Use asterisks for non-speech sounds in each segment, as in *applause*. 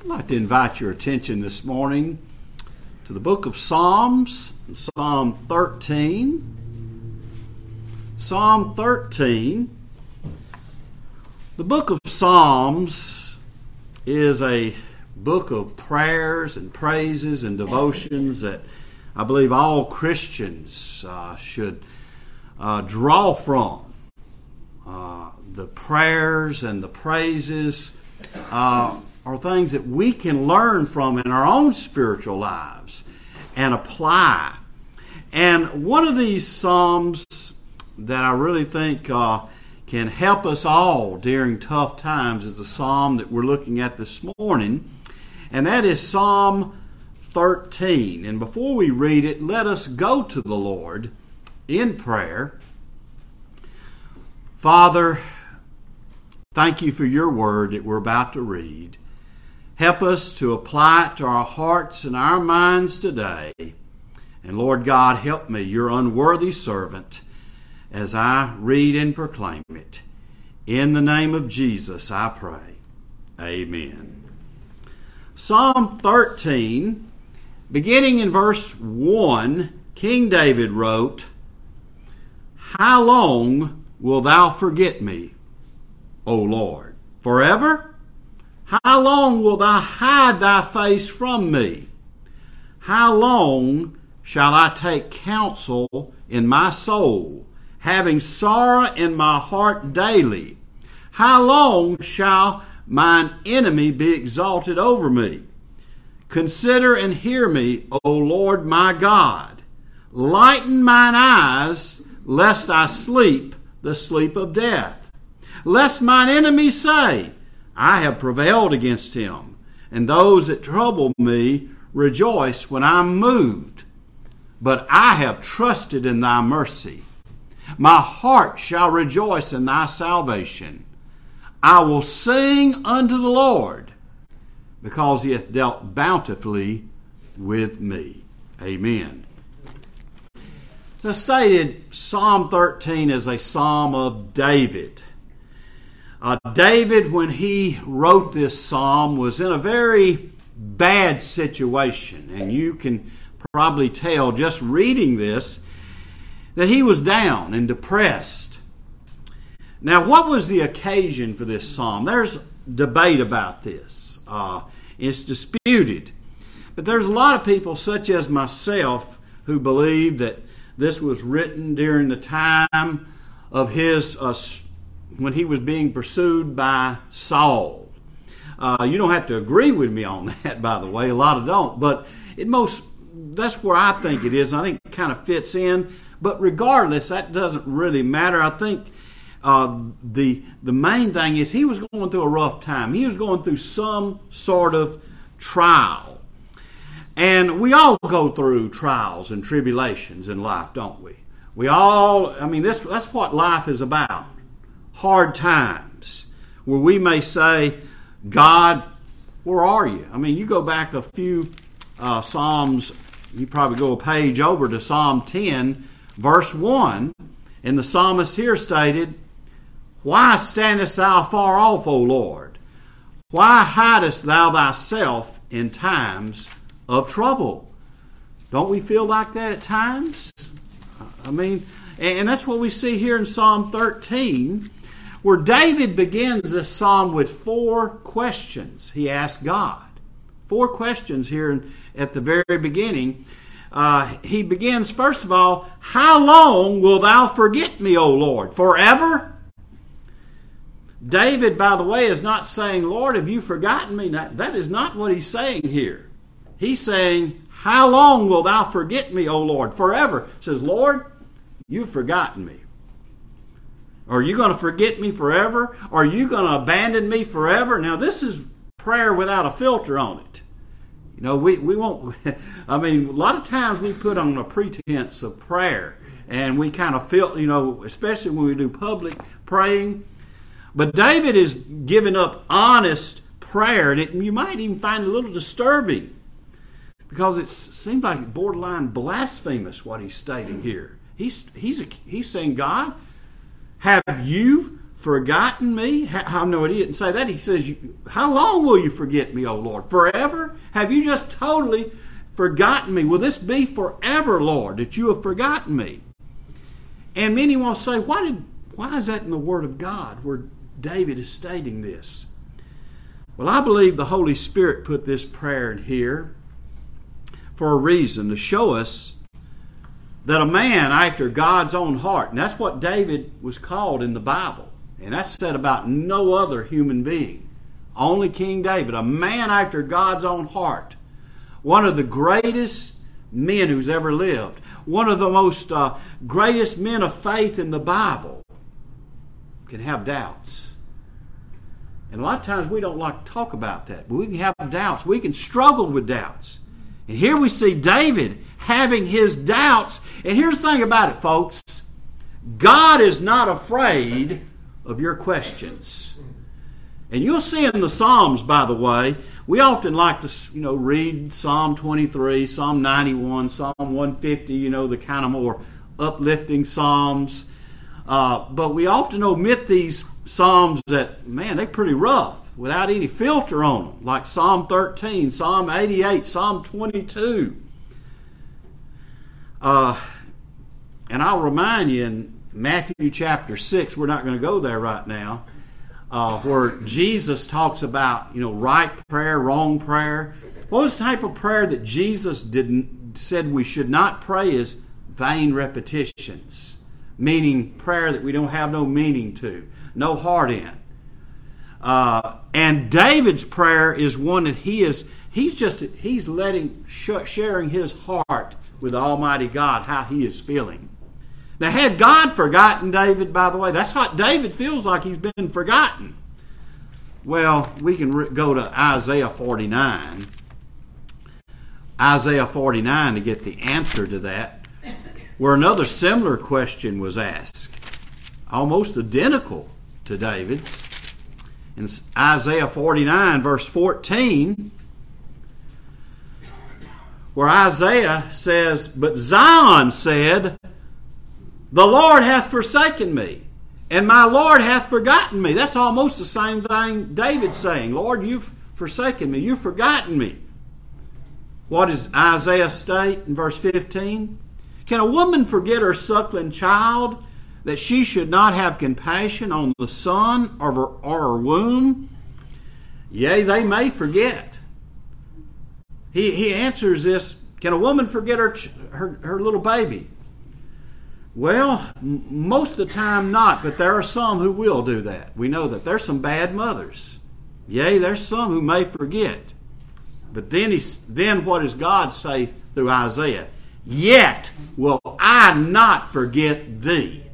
I'd like to invite your attention this morning to the book of Psalms, Psalm 13. Psalm 13. The book of Psalms is a book of prayers and praises and devotions that I believe all Christians uh, should uh, draw from. Uh, the prayers and the praises uh, are things that we can learn from in our own spiritual lives and apply. And one of these Psalms that I really think uh, can help us all during tough times is the Psalm that we're looking at this morning, and that is Psalm 13. And before we read it, let us go to the Lord in prayer. Father, thank you for your word that we're about to read. Help us to apply it to our hearts and our minds today. And Lord God, help me, your unworthy servant, as I read and proclaim it. In the name of Jesus, I pray. Amen. Psalm 13, beginning in verse 1, King David wrote, How long will thou forget me, O Lord? Forever? How long wilt thou hide thy face from me? How long shall I take counsel in my soul, having sorrow in my heart daily? How long shall mine enemy be exalted over me? Consider and hear me, O Lord my God. Lighten mine eyes, lest I sleep the sleep of death. Lest mine enemy say, I have prevailed against him, and those that trouble me rejoice when I'm moved. But I have trusted in thy mercy. My heart shall rejoice in thy salvation. I will sing unto the Lord, because he hath dealt bountifully with me. Amen. As I stated, Psalm 13 is a psalm of David. Uh, David, when he wrote this psalm, was in a very bad situation. And you can probably tell just reading this that he was down and depressed. Now, what was the occasion for this psalm? There's debate about this, uh, it's disputed. But there's a lot of people, such as myself, who believe that this was written during the time of his uh, when he was being pursued by Saul. Uh, you don't have to agree with me on *laughs* that, by the way. A lot of don't, but it most that's where I think it is. I think it kind of fits in. But regardless, that doesn't really matter. I think uh, the the main thing is he was going through a rough time. He was going through some sort of trial, and we all go through trials and tribulations in life, don't we? We all. I mean, this that's what life is about hard times where we may say, God, where are you? I mean, you go back a few uh, Psalms, you probably go a page over to Psalm 10, verse 1, and the psalmist here stated, Why standest thou far off, O Lord? Why hidest thou thyself in times of trouble? Don't we feel like that at times? I mean, and that's what we see here in Psalm 13 where David begins this psalm with four questions he asked God. Four questions here at the very beginning. Uh, he begins, first of all, How long will thou forget me, O Lord? Forever? David, by the way, is not saying, Lord, have you forgotten me? That is not what he's saying here. He's saying, How long will thou forget me, O Lord? Forever. He says, Lord, you've forgotten me. Are you going to forget me forever? Are you going to abandon me forever? Now, this is prayer without a filter on it. You know, we, we won't, *laughs* I mean, a lot of times we put on a pretense of prayer and we kind of feel, you know, especially when we do public praying. But David is giving up honest prayer, and it, you might even find it a little disturbing because it seems like borderline blasphemous what he's stating here. He's, he's, he's saying, God, have you forgotten me? How, no, he didn't say that. He says, How long will you forget me, O Lord? Forever? Have you just totally forgotten me? Will this be forever, Lord, that you have forgotten me? And many will say, Why did why is that in the Word of God where David is stating this? Well, I believe the Holy Spirit put this prayer in here for a reason to show us that a man after God's own heart, and that's what David was called in the Bible. And that's said about no other human being. Only King David, a man after God's own heart. One of the greatest men who's ever lived. One of the most uh, greatest men of faith in the Bible can have doubts. And a lot of times we don't like to talk about that, but we can have doubts. We can struggle with doubts. And here we see David having his doubts. And here's the thing about it, folks God is not afraid of your questions. And you'll see in the Psalms, by the way, we often like to, you know, read Psalm 23, Psalm 91, Psalm 150, you know, the kind of more uplifting Psalms. Uh, but we often omit these Psalms that, man, they're pretty rough without any filter on them, like Psalm 13, Psalm 88, Psalm 22. Uh, and I'll remind you in Matthew chapter 6, we're not going to go there right now, uh, where Jesus talks about, you know, right prayer, wrong prayer. What was the type of prayer that Jesus didn't said we should not pray is vain repetitions, meaning prayer that we don't have no meaning to, no heart in. Uh, and David's prayer is one that he is he's just he's letting sharing his heart with Almighty God how he is feeling. Now, had God forgotten David, by the way, that's what David feels like he's been forgotten. Well, we can re- go to Isaiah 49. Isaiah 49 to get the answer to that, where another similar question was asked, almost identical to David's. In Isaiah 49, verse 14, where Isaiah says, But Zion said, the Lord hath forsaken me, and my Lord hath forgotten me. That's almost the same thing David's saying. Lord, you've forsaken me. You've forgotten me. What does Isaiah state in verse 15? Can a woman forget her suckling child that she should not have compassion on the son of her, or her womb? Yea, they may forget. He, he answers this Can a woman forget her, her, her little baby? Well, m- most of the time not, but there are some who will do that. We know that there's some bad mothers. Yea, there's some who may forget. But then he's, then what does God say through Isaiah? Yet will I not forget thee.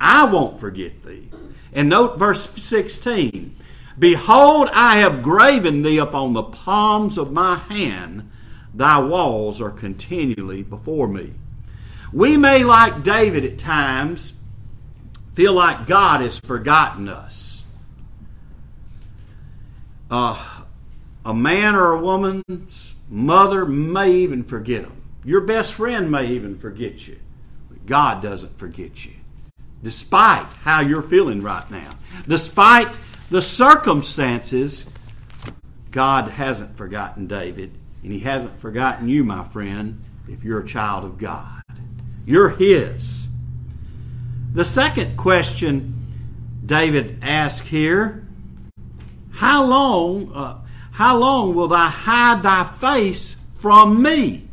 I won't forget thee. And note verse 16. Behold, I have graven thee upon the palms of my hand. Thy walls are continually before me. We may, like David at times, feel like God has forgotten us. Uh, a man or a woman's mother may even forget them. Your best friend may even forget you. But God doesn't forget you. Despite how you're feeling right now, despite the circumstances, God hasn't forgotten David, and He hasn't forgotten you, my friend, if you're a child of God. You're His. The second question David asks here How long, uh, how long will thou hide thy face from me?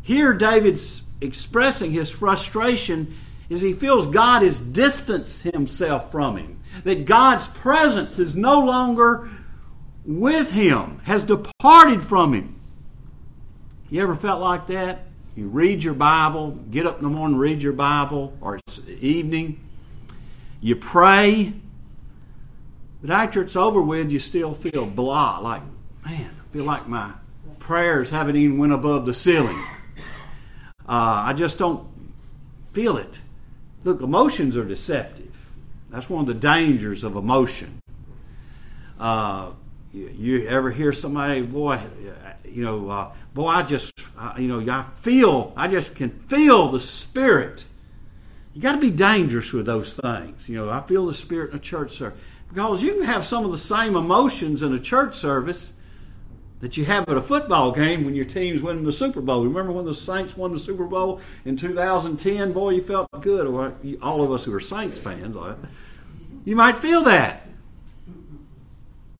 Here, David's expressing his frustration as he feels God has distanced himself from him, that God's presence is no longer with him, has departed from him. You ever felt like that? You read your Bible, get up in the morning, read your Bible, or it's evening. You pray, but after it's over with, you still feel blah, like, man, I feel like my prayers haven't even went above the ceiling. Uh, I just don't feel it. Look, emotions are deceptive. That's one of the dangers of emotion. Uh, you, you, ever hear somebody, boy, you know, uh, boy, I just, uh, you know, I feel, I just can feel the Spirit You got to be dangerous with those things. You know, I feel the spirit in a church service. Because you can have some of the same emotions in a church service that you have at a football game when your team's winning the Super Bowl. Remember when the Saints won the Super Bowl in 2010? Boy, you felt good. All of us who are Saints fans, uh, you might feel that.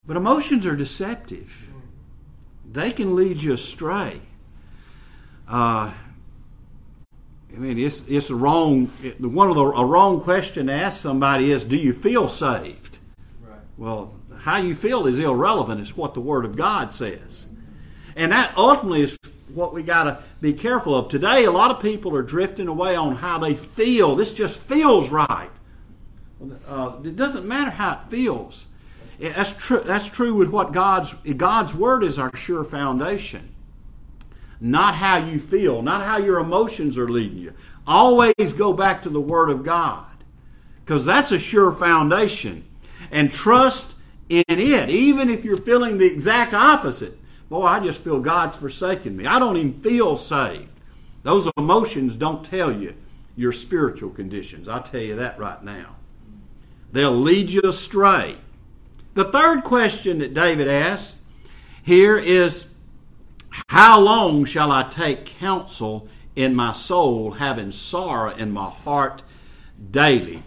But emotions are deceptive. They can lead you astray. Uh, I mean, it's it's a wrong. One of the a wrong question to ask somebody is, "Do you feel saved?" Right. Well, how you feel is irrelevant. It's what the Word of God says, and that ultimately is what we got to be careful of. Today, a lot of people are drifting away on how they feel. This just feels right. Uh, it doesn't matter how it feels. That's true. That's true with what God's God's Word is our sure foundation not how you feel, not how your emotions are leading you. Always go back to the Word of God because that's a sure foundation. And trust in it, even if you're feeling the exact opposite. Boy, I just feel God's forsaken me. I don't even feel saved. Those emotions don't tell you your spiritual conditions. I'll tell you that right now. They'll lead you astray. The third question that David asks here is how long shall I take counsel in my soul, having sorrow in my heart daily?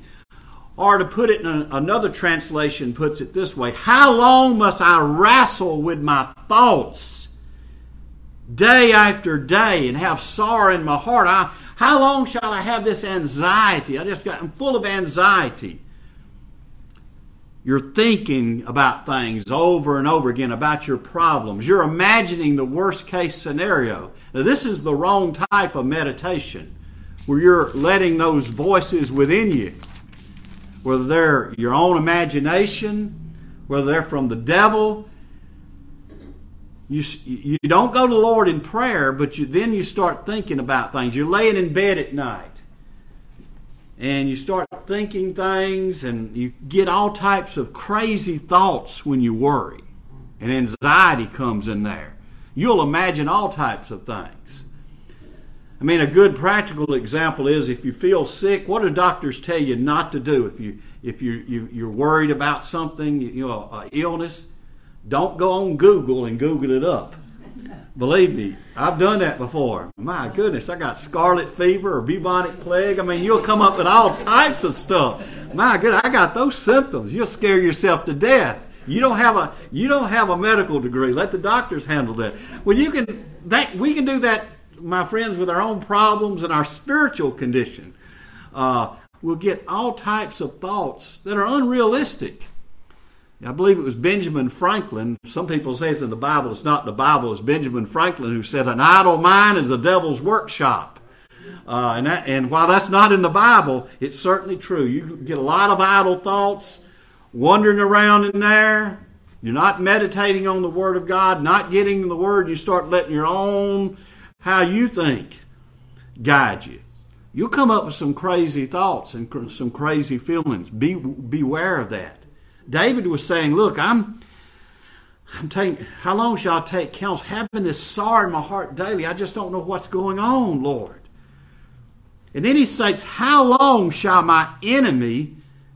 Or to put it in another translation, puts it this way How long must I wrestle with my thoughts day after day and have sorrow in my heart? I, how long shall I have this anxiety? I just got, I'm full of anxiety. You're thinking about things over and over again about your problems. You're imagining the worst case scenario. Now, this is the wrong type of meditation where you're letting those voices within you, whether they're your own imagination, whether they're from the devil. You, you don't go to the Lord in prayer, but you, then you start thinking about things. You're laying in bed at night and you start thinking things and you get all types of crazy thoughts when you worry and anxiety comes in there. You'll imagine all types of things. I mean a good practical example is if you feel sick what do doctors tell you not to do? If you if you, you you're worried about something you know illness don't go on google and google it up Believe me, I've done that before. My goodness, I got scarlet fever or bubonic plague. I mean, you'll come up with all types of stuff. My goodness, I got those symptoms. You'll scare yourself to death. You don't have a you don't have a medical degree. Let the doctors handle that. Well, you can that we can do that, my friends, with our own problems and our spiritual condition. Uh, we'll get all types of thoughts that are unrealistic. I believe it was Benjamin Franklin. Some people say it's in the Bible. It's not in the Bible. It's Benjamin Franklin who said, "An idle mind is a devil's workshop." Uh, and, that, and while that's not in the Bible, it's certainly true. You get a lot of idle thoughts wandering around in there. You're not meditating on the Word of God, not getting the Word. You start letting your own how you think guide you. You'll come up with some crazy thoughts and some crazy feelings. Be beware of that. David was saying, Look, I'm I'm taking how long shall I take counsel? Having this sorrow in my heart daily, I just don't know what's going on, Lord. And then he states, How long shall my enemy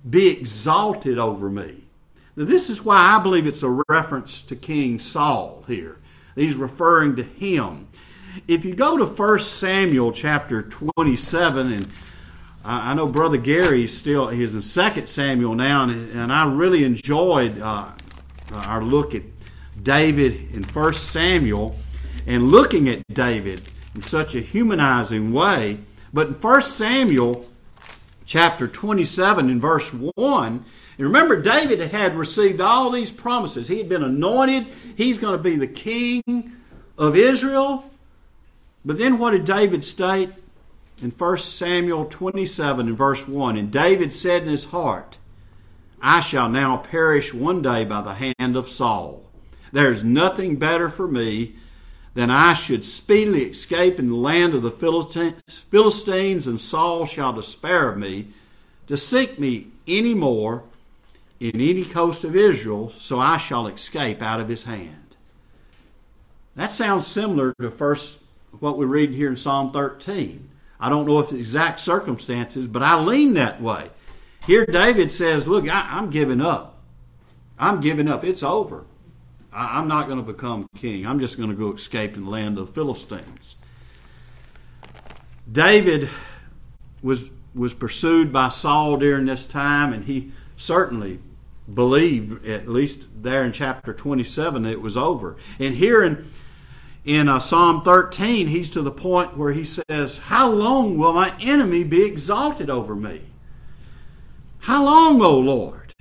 be exalted over me? Now, this is why I believe it's a reference to King Saul here. He's referring to him. If you go to 1 Samuel chapter 27 and I, I know Brother Gary is still he's in Second Samuel now, and, and I really enjoyed uh, our look at David in First Samuel and looking at David in such a humanizing way. But in First Samuel chapter 27 in verse 1, and remember, David had received all these promises. He had been anointed, he's going to be the king of Israel. But then what did David state? In 1 Samuel 27 and verse 1 And David said in his heart, I shall now perish one day by the hand of Saul. There is nothing better for me than I should speedily escape in the land of the Philistines, and Saul shall despair of me to seek me any more in any coast of Israel, so I shall escape out of his hand. That sounds similar to first what we read here in Psalm 13 I don't know if the exact circumstances, but I lean that way. Here, David says, Look, I, am giving up. I'm giving up. It's over. I, I'm not going to become king. I'm just going to go escape in the land of the Philistines. David was was pursued by Saul during this time, and he certainly believed, at least there in chapter 27, that it was over. And here in in uh, Psalm 13, he's to the point where he says, How long will my enemy be exalted over me? How long, O Lord?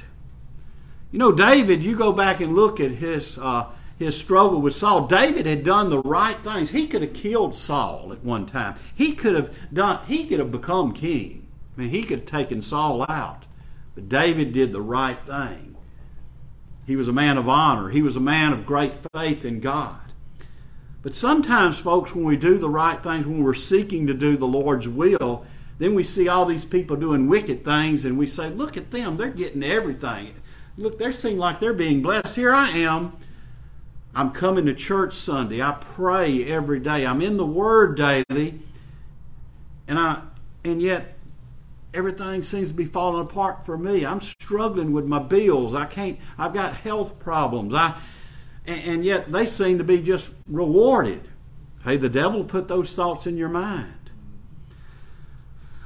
You know, David, you go back and look at his, uh, his struggle with Saul. David had done the right things. He could have killed Saul at one time. He could have done, he could have become king. I mean, he could have taken Saul out. But David did the right thing. He was a man of honor. He was a man of great faith in God. But sometimes, folks, when we do the right things, when we're seeking to do the Lord's will, then we see all these people doing wicked things and we say, look at them, they're getting everything. Look, they seem like they're being blessed. Here I am. I'm coming to church Sunday. I pray every day. I'm in the Word daily. And I and yet everything seems to be falling apart for me. I'm struggling with my bills. I can't I've got health problems. I and, and yet they seem to be just rewarded. Hey, the devil put those thoughts in your mind.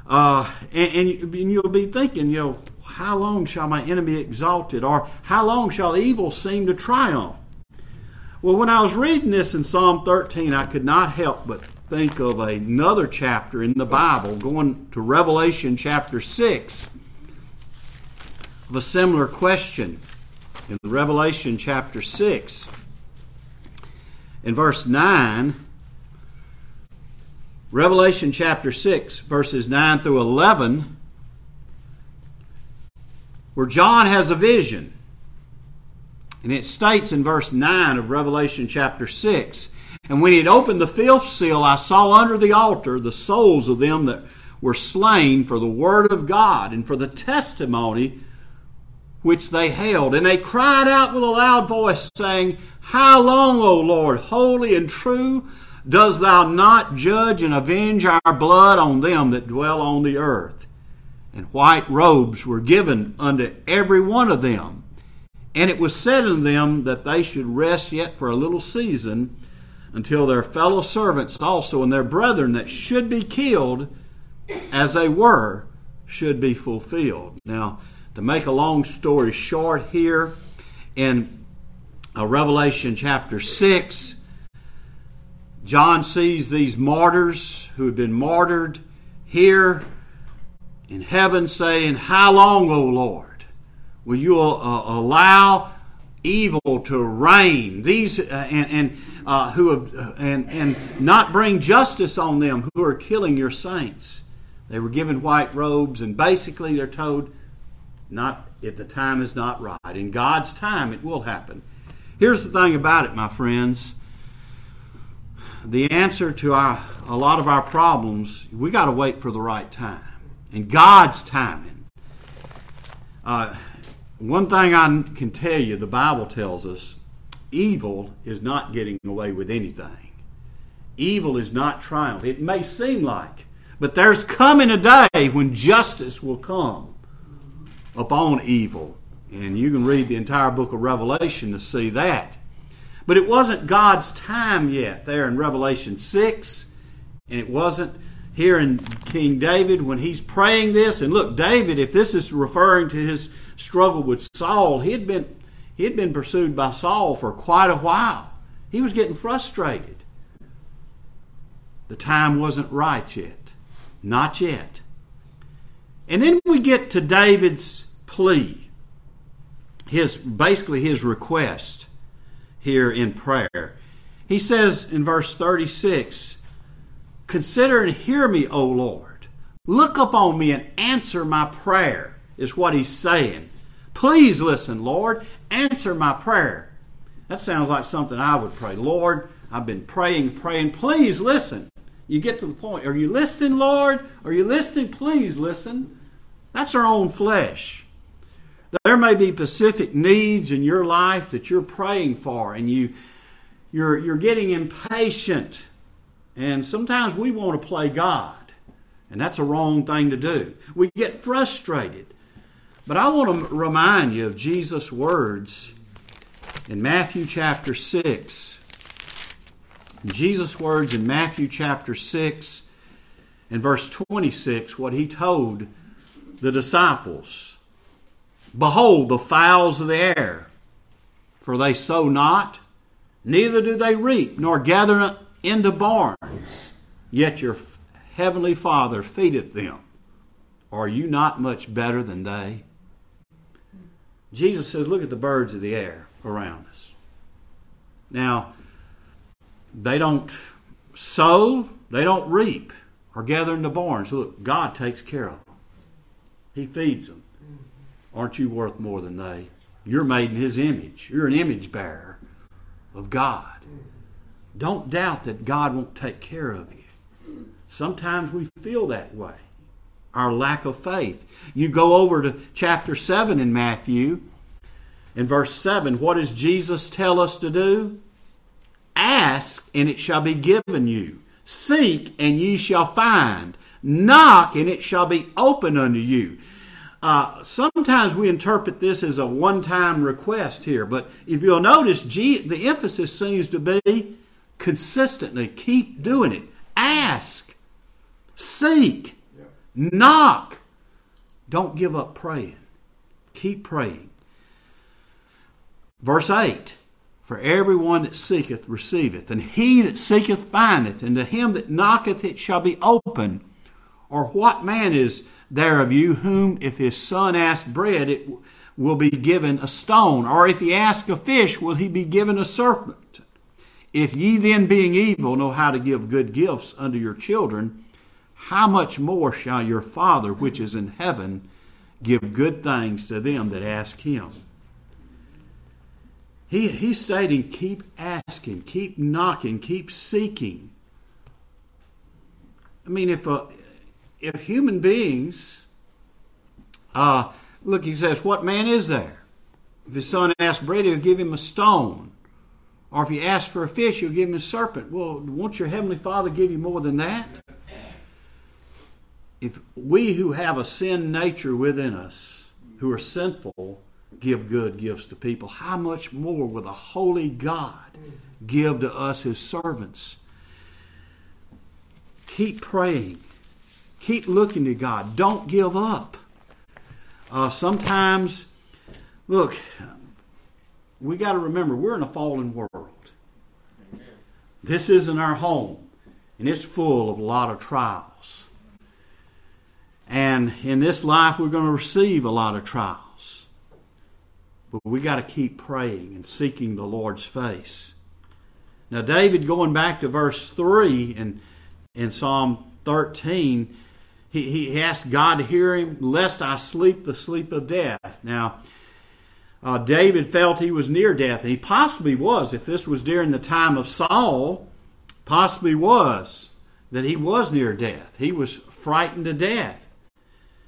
Uh, and, and, you'll be thinking, you know, how long shall my enemy be exalted? Or how long shall evil seem to triumph? Well, when I was reading this in Psalm 13, I could not help but think of another chapter in the Bible, going to Revelation chapter 6, of a similar question in Revelation chapter 6. In verse 9, Revelation chapter 6, verses 9 through 11, where John has a vision. And it states in verse 9 of Revelation chapter 6 And when he had opened the fifth seal, I saw under the altar the souls of them that were slain for the word of God and for the testimony which they held. And they cried out with a loud voice, saying, How long, O Lord, holy and true, dost thou not judge and avenge our blood on them that dwell on the earth? And white robes were given unto every one of them. And it was said unto them that they should rest yet for a little season until their fellow servants also and their brethren that should be killed as they were should be fulfilled. Now, to make a long story short, here in uh, Revelation chapter 6, John sees these martyrs who have been martyred here in heaven saying, How long, O Lord, will you uh, allow evil to reign? These uh, and, and uh, who have uh, and and not bring justice on them who are killing your saints. They were given white robes, and basically they're told, not if the time is not right. In God's time, it will happen. Here's the thing about it, my friends. The answer to our, a lot of our problems, we got to wait for the right time. In God's timing. Uh, one thing I can tell you, the Bible tells us evil is not getting away with anything. Evil is not triumph. It may seem like, but there's coming a day when justice will come upon evil. And you can read the entire book of Revelation to see that. But it wasn't God's time yet there in Revelation 6, and it wasn't here in King David when he's praying this. And look, David, if this is referring to his struggle with Saul, he had been he had been pursued by Saul for quite a while. He was getting frustrated. The time wasn't right yet. Not yet. And then we get to David's plea, his basically his request here in prayer. He says in verse 36, Consider and hear me, O Lord. Look upon me and answer my prayer, is what he's saying. Please listen, Lord. Answer my prayer. That sounds like something I would pray. Lord, I've been praying, praying. Please listen you get to the point. Are you listening, Lord? Are you listening? Please listen. That's our own flesh. There may be specific needs in your life that you're praying for, and you you're you're getting impatient. And sometimes we want to play God. And that's a wrong thing to do. We get frustrated. But I want to remind you of Jesus' words in Matthew chapter 6. Jesus' words in Matthew chapter 6 and verse 26, what he told the disciples Behold the fowls of the air, for they sow not, neither do they reap, nor gather into barns, yet your heavenly Father feedeth them. Are you not much better than they? Jesus says, Look at the birds of the air around us. Now, they don't sow, they don't reap or gather in the barns. Look, God takes care of them. He feeds them. Aren't you worth more than they? You're made in His image. You're an image bearer of God. Don't doubt that God won't take care of you. Sometimes we feel that way, our lack of faith. You go over to chapter 7 in Matthew, in verse 7, what does Jesus tell us to do? Ask, and it shall be given you. Seek, and ye shall find. Knock, and it shall be open unto you. Uh, sometimes we interpret this as a one time request here, but if you'll notice, G, the emphasis seems to be consistently keep doing it. Ask, seek, yeah. knock. Don't give up praying. Keep praying. Verse 8 For everyone that seeketh receiveth, and he that seeketh findeth, and to him that knocketh it shall be open. Or what man is there of you whom, if his son ask bread, it will be given a stone? Or if he ask a fish, will he be given a serpent? If ye then, being evil, know how to give good gifts unto your children, how much more shall your Father which is in heaven give good things to them that ask him? He, he's stating keep asking, keep knocking, keep seeking. I mean, if, a, if human beings, uh, look, he says, What man is there? If his son asks bread, he'll give him a stone. Or if he asks for a fish, he'll give him a serpent. Well, won't your heavenly Father give you more than that? If we who have a sin nature within us, who are sinful, give good gifts to people, how much more will the holy God give to us, his servants? Keep praying. Keep looking to God. Don't give up. Uh, sometimes, look, we got to remember we're in a fallen world. This isn't our home, and it's full of a lot of trials. And in this life, we're going to receive a lot of trials. But we got to keep praying and seeking the Lord's face. Now, David, going back to verse 3 in, in Psalm 13, he, he asked God to hear him, lest I sleep the sleep of death. Now, uh, David felt he was near death, he possibly was. If this was during the time of Saul, possibly was that he was near death. He was frightened to death.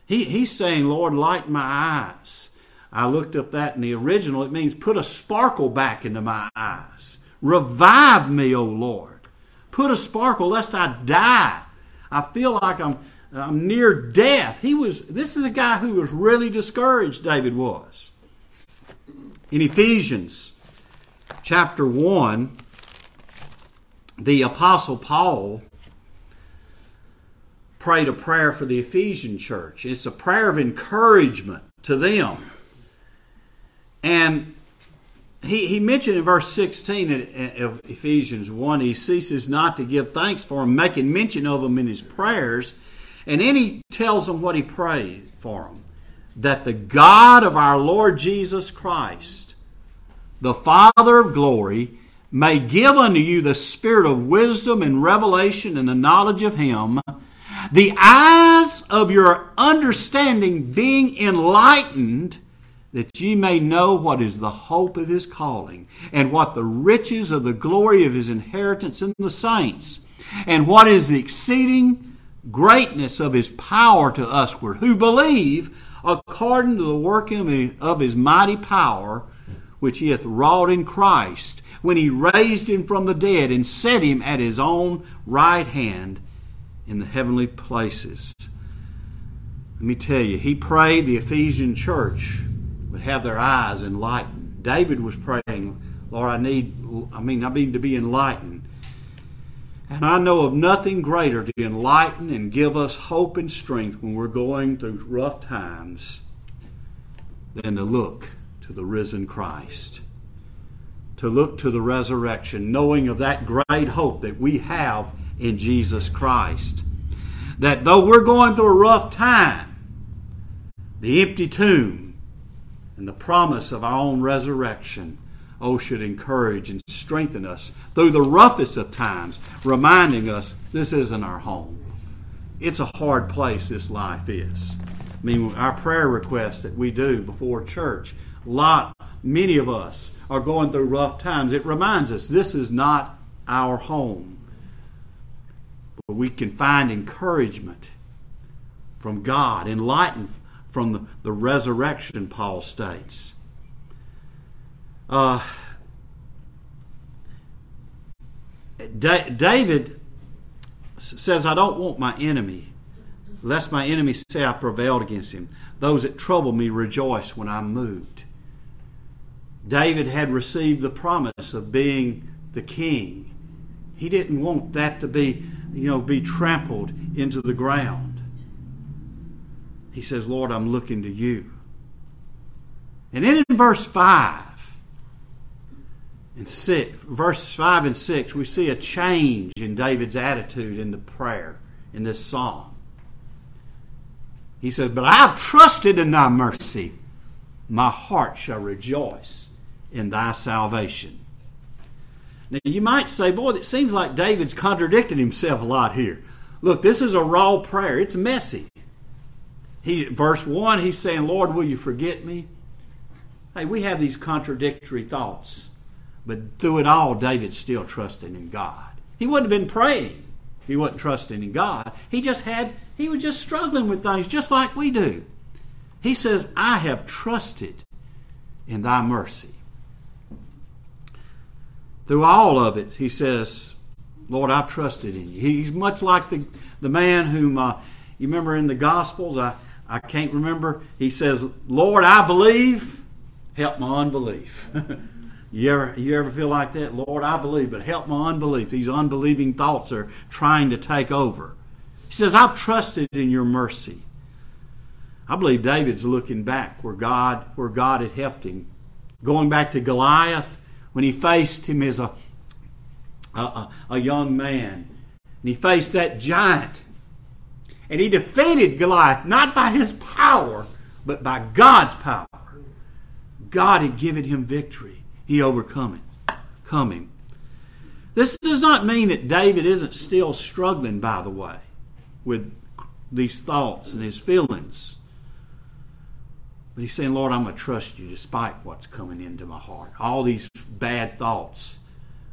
He, he's saying, Lord, light my eyes. I looked up that in the original. It means put a sparkle back into my eyes. Revive me, O Lord. Put a sparkle lest I die. I feel like I'm, I'm near death. He was, this is a guy who was really discouraged, David was. In Ephesians chapter 1, the Apostle Paul prayed a prayer for the Ephesian church. It's a prayer of encouragement to them. And he, he mentioned in verse 16 of Ephesians 1, he ceases not to give thanks for them, making mention of them in his prayers. And then he tells them what he prayed for them. That the God of our Lord Jesus Christ, the Father of glory, may give unto you the spirit of wisdom and revelation and the knowledge of him, the eyes of your understanding being enlightened that ye may know what is the hope of his calling, and what the riches of the glory of his inheritance in the saints, and what is the exceeding greatness of his power to us who believe, according to the working of his mighty power, which he hath wrought in Christ, when he raised him from the dead and set him at his own right hand in the heavenly places. Let me tell you, he prayed the Ephesian church would have their eyes enlightened. David was praying, Lord, I need, I mean, I mean to be enlightened. And I know of nothing greater to enlighten and give us hope and strength when we're going through rough times than to look to the risen Christ. To look to the resurrection, knowing of that great hope that we have in Jesus Christ. That though we're going through a rough time, the empty tomb and the promise of our own resurrection, oh, should encourage and strengthen us through the roughest of times, reminding us this isn't our home. It's a hard place, this life is. I mean, our prayer requests that we do before church, lot, many of us are going through rough times. It reminds us this is not our home. But we can find encouragement from God, enlightened from the, the resurrection, Paul states. Uh, David says, I don't want my enemy, lest my enemy say I prevailed against him. Those that trouble me rejoice when I'm moved. David had received the promise of being the king. He didn't want that to be, you know, be trampled into the ground. He says, Lord, I'm looking to you. And then in verse 5, in six, verses 5 and 6, we see a change in David's attitude in the prayer in this psalm. He says, But I've trusted in thy mercy. My heart shall rejoice in thy salvation. Now, you might say, Boy, it seems like David's contradicting himself a lot here. Look, this is a raw prayer, it's messy. He, verse 1, he's saying, Lord, will you forget me? Hey, we have these contradictory thoughts. But through it all, David's still trusting in God. He wouldn't have been praying he wasn't trusting in God. He just had, he was just struggling with things just like we do. He says, I have trusted in thy mercy. Through all of it, he says, Lord, I've trusted in you. He's much like the, the man whom, uh, you remember in the Gospels, I, I can't remember, he says, Lord, I believe, help my unbelief. *laughs* You ever, you ever feel like that? Lord, I believe, but help my unbelief. These unbelieving thoughts are trying to take over. He says, I've trusted in your mercy. I believe David's looking back where God, where God had helped him. Going back to Goliath, when he faced him as a, a, a young man, and he faced that giant. And he defeated Goliath, not by his power, but by God's power. God had given him victory he overcome it, coming. This does not mean that David isn't still struggling, by the way, with these thoughts and his feelings. But he's saying, Lord, I'm going to trust you despite what's coming into my heart. All these bad thoughts.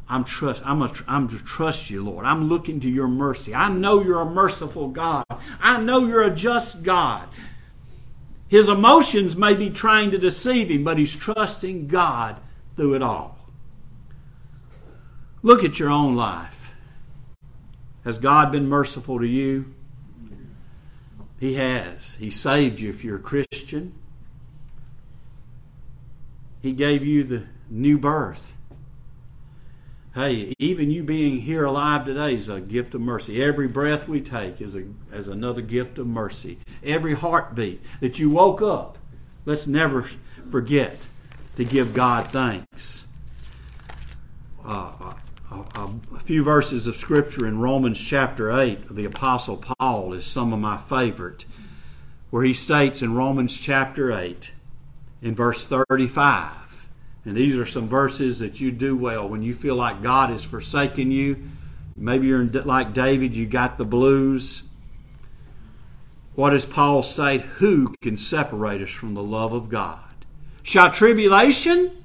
I'm trust. I'm a, I'm to trust you, Lord. I'm looking to your mercy. I know you're a merciful God. I know you're a just God. His emotions may be trying to deceive him, but he's trusting God through it all. Look at your own life. Has God been merciful to you? He has. He saved you if you're a Christian. He gave you the new birth. Hey, even you being here alive today is a gift of mercy. Every breath we take is, a, is another gift of mercy. Every heartbeat that you woke up, let's never forget to give God thanks. Uh, a, a, few verses of Scripture in Romans chapter 8 of the Apostle Paul is some of my favorite, where he states in Romans chapter 8, in verse 35, and these are some verses that you do well when you feel like God has forsaken you. Maybe you're like David, you got the blues. What does Paul state? Who can separate us from the love of God? Shall tribulation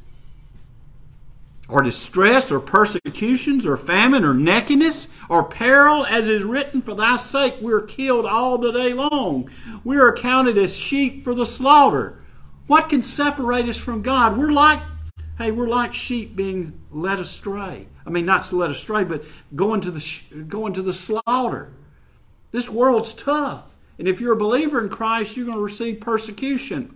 or distress or persecutions or famine or nakedness or peril, as is written, for thy sake we are killed all the day long. We are accounted as sheep for the slaughter. What can separate us from God? We're like, hey, we're like sheep being led astray. I mean, not led astray, but going to the going to the slaughter. This world's tough. And if you're a believer in Christ, you're going to receive persecution.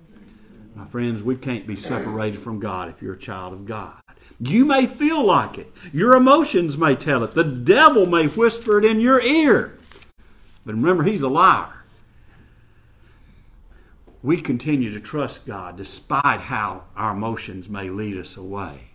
My friends, we can't be separated from God if you're a child of God. You may feel like it. Your emotions may tell it. The devil may whisper it in your ear. But remember, he's a liar. We continue to trust God despite how our emotions may lead us away.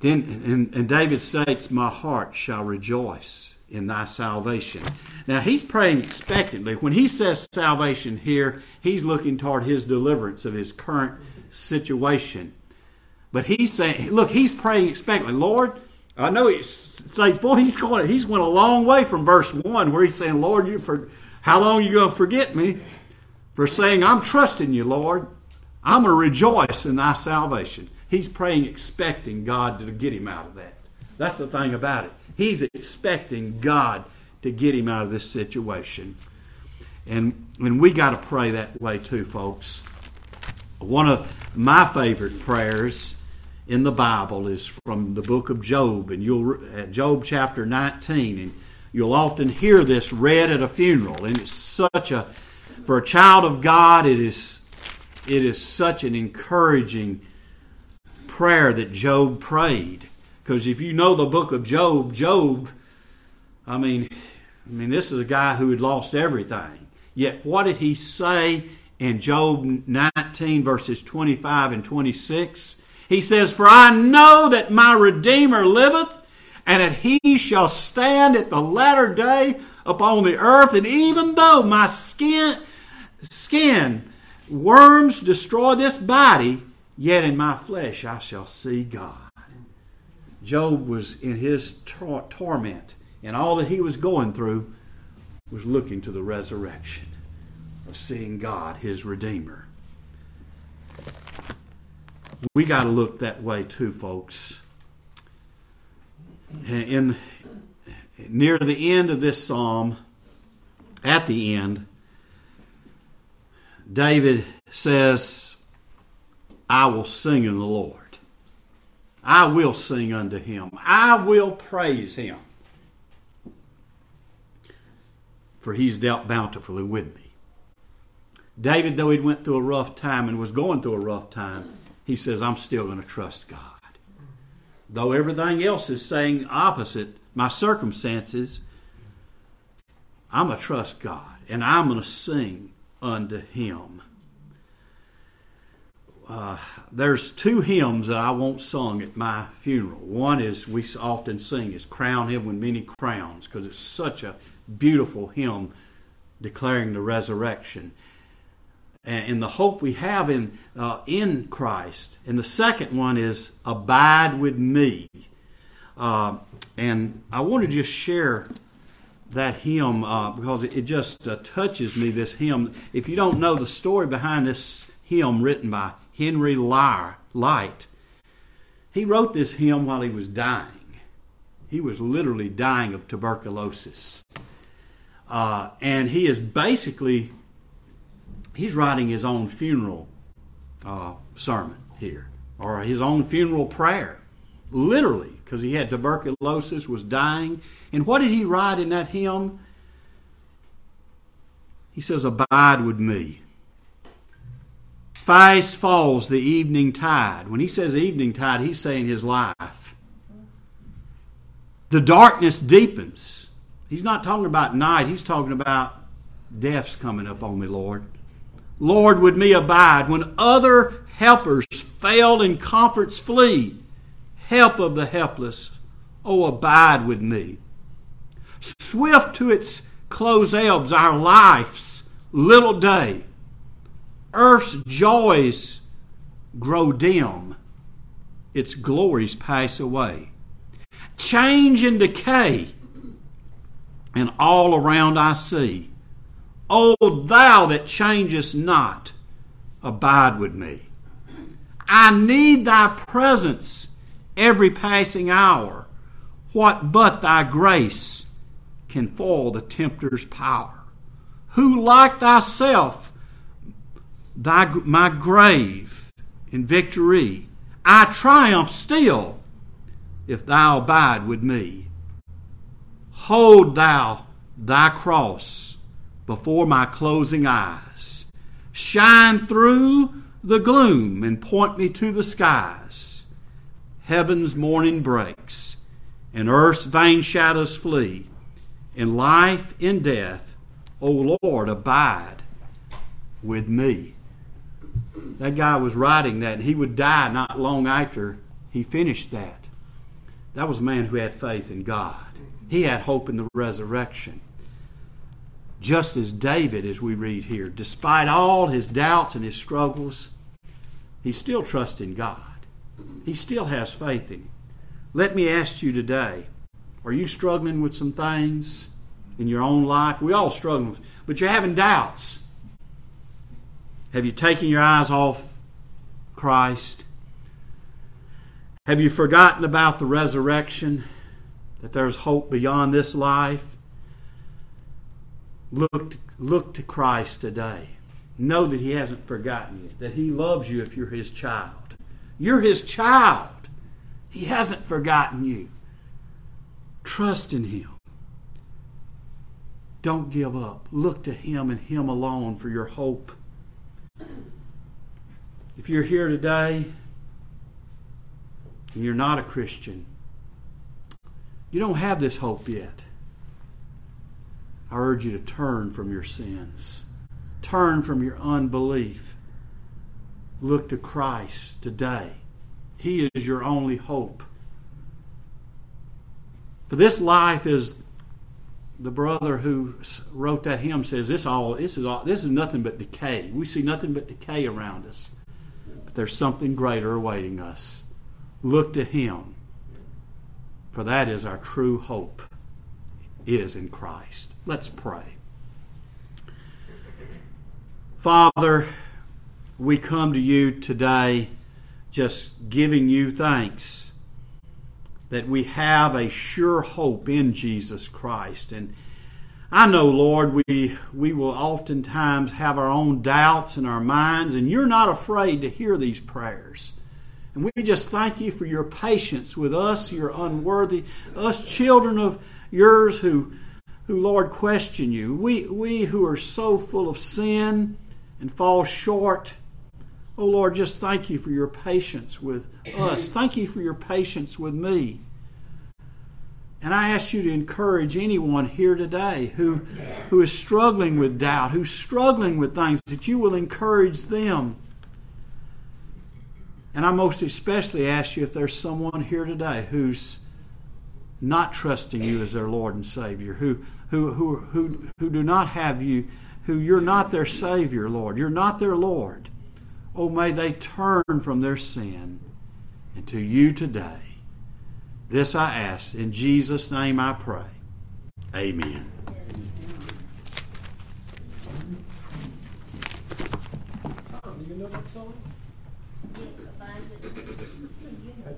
Then, and, and David states, My heart shall rejoice in thy salvation. Now, he's praying expectantly. When he says salvation here, he's looking toward his deliverance of his current situation. But he's saying, look, he's praying expectantly. Lord, I know he says, boy, he's going, he's went a long way from verse one, where he's saying, Lord, you for how long you going to forget me for saying, I'm trusting you, Lord. I'm going to rejoice in thy salvation. He's praying, expecting God to get him out of that. That's the thing about it. He's expecting God to get him out of this situation. And, and we got to pray that way too, folks. One of my favorite prayers in the Bible is from the book of Job, and you'll at Job chapter 19, and you'll often hear this read at a funeral, and it's such a for a child of God, it is it is such an encouraging prayer that Job prayed. Because if you know the book of Job, Job, I mean, I mean, this is a guy who had lost everything. Yet, what did he say in Job 19, verses 25 and 26? He says, For I know that my Redeemer liveth, and that he shall stand at the latter day upon the earth, and even though my skin, skin worms destroy this body, yet in my flesh I shall see God. Job was in his tor- torment, and all that he was going through was looking to the resurrection of seeing God, his Redeemer. We got to look that way too, folks. In near the end of this psalm, at the end, David says, I will sing in the Lord. I will sing unto him. I will praise him. For he's dealt bountifully with me. David, though he went through a rough time and was going through a rough time, he says, I'm still going to trust God. Though everything else is saying opposite, my circumstances, I'm going to trust God and I'm going to sing unto him. Uh, there's two hymns that I want sung at my funeral. One is we often sing is "Crown Him with Many Crowns" because it's such a beautiful hymn declaring the resurrection and the hope we have in uh, in Christ. And the second one is "Abide with Me." Uh, and I want to just share that hymn uh, because it, it just uh, touches me. This hymn. If you don't know the story behind this hymn, written by Henry Lyte. he wrote this hymn while he was dying. He was literally dying of tuberculosis. Uh, and he is basically he's writing his own funeral uh, sermon here or his own funeral prayer literally because he had tuberculosis was dying and what did he write in that hymn he says abide with me fast falls the evening tide when he says evening tide he's saying his life the darkness deepens he's not talking about night he's talking about death's coming up on me lord Lord, would me abide. When other helpers fail and comforts flee, help of the helpless, oh, abide with me. Swift to its close ebbs our life's little day. Earth's joys grow dim, its glories pass away. Change and decay and all around I see. O thou that changest not, abide with me. I need thy presence every passing hour. What but thy grace can foil the tempter's power? Who like thyself, thy, my grave in victory, I triumph still if thou abide with me. Hold thou thy cross before my closing eyes. Shine through the gloom and point me to the skies. Heaven's morning breaks and earth's vain shadows flee. In life, in death, O Lord, abide with me. That guy was writing that, and he would die not long after he finished that. That was a man who had faith in God. He had hope in the resurrection. Just as David, as we read here, despite all his doubts and his struggles, he still trusts in God. He still has faith in Him. Let me ask you today are you struggling with some things in your own life? We all struggle, but you're having doubts. Have you taken your eyes off Christ? Have you forgotten about the resurrection? That there's hope beyond this life? Look to, look to Christ today. Know that He hasn't forgotten you, that He loves you if you're His child. You're His child. He hasn't forgotten you. Trust in Him. Don't give up. Look to Him and Him alone for your hope. If you're here today and you're not a Christian, you don't have this hope yet. I urge you to turn from your sins, turn from your unbelief. Look to Christ today. He is your only hope. For this life is the brother who wrote that hymn says this all this is all this is nothing but decay. We see nothing but decay around us. But there's something greater awaiting us. Look to him. For that is our true hope is in Christ. Let's pray. Father, we come to you today just giving you thanks that we have a sure hope in Jesus Christ. And I know, Lord, we, we will oftentimes have our own doubts in our minds, and you're not afraid to hear these prayers. And we just thank you for your patience with us, your unworthy, us children of yours who, who Lord, question you. We, we who are so full of sin and fall short. Oh, Lord, just thank you for your patience with us. Thank you for your patience with me. And I ask you to encourage anyone here today who, who is struggling with doubt, who's struggling with things, that you will encourage them. And I most especially ask you if there's someone here today who's not trusting you as their Lord and Savior, who, who, who, who, who do not have you, who you're not their Savior, Lord. You're not their Lord. Oh, may they turn from their sin and to you today. This I ask. In Jesus' name I pray. Amen.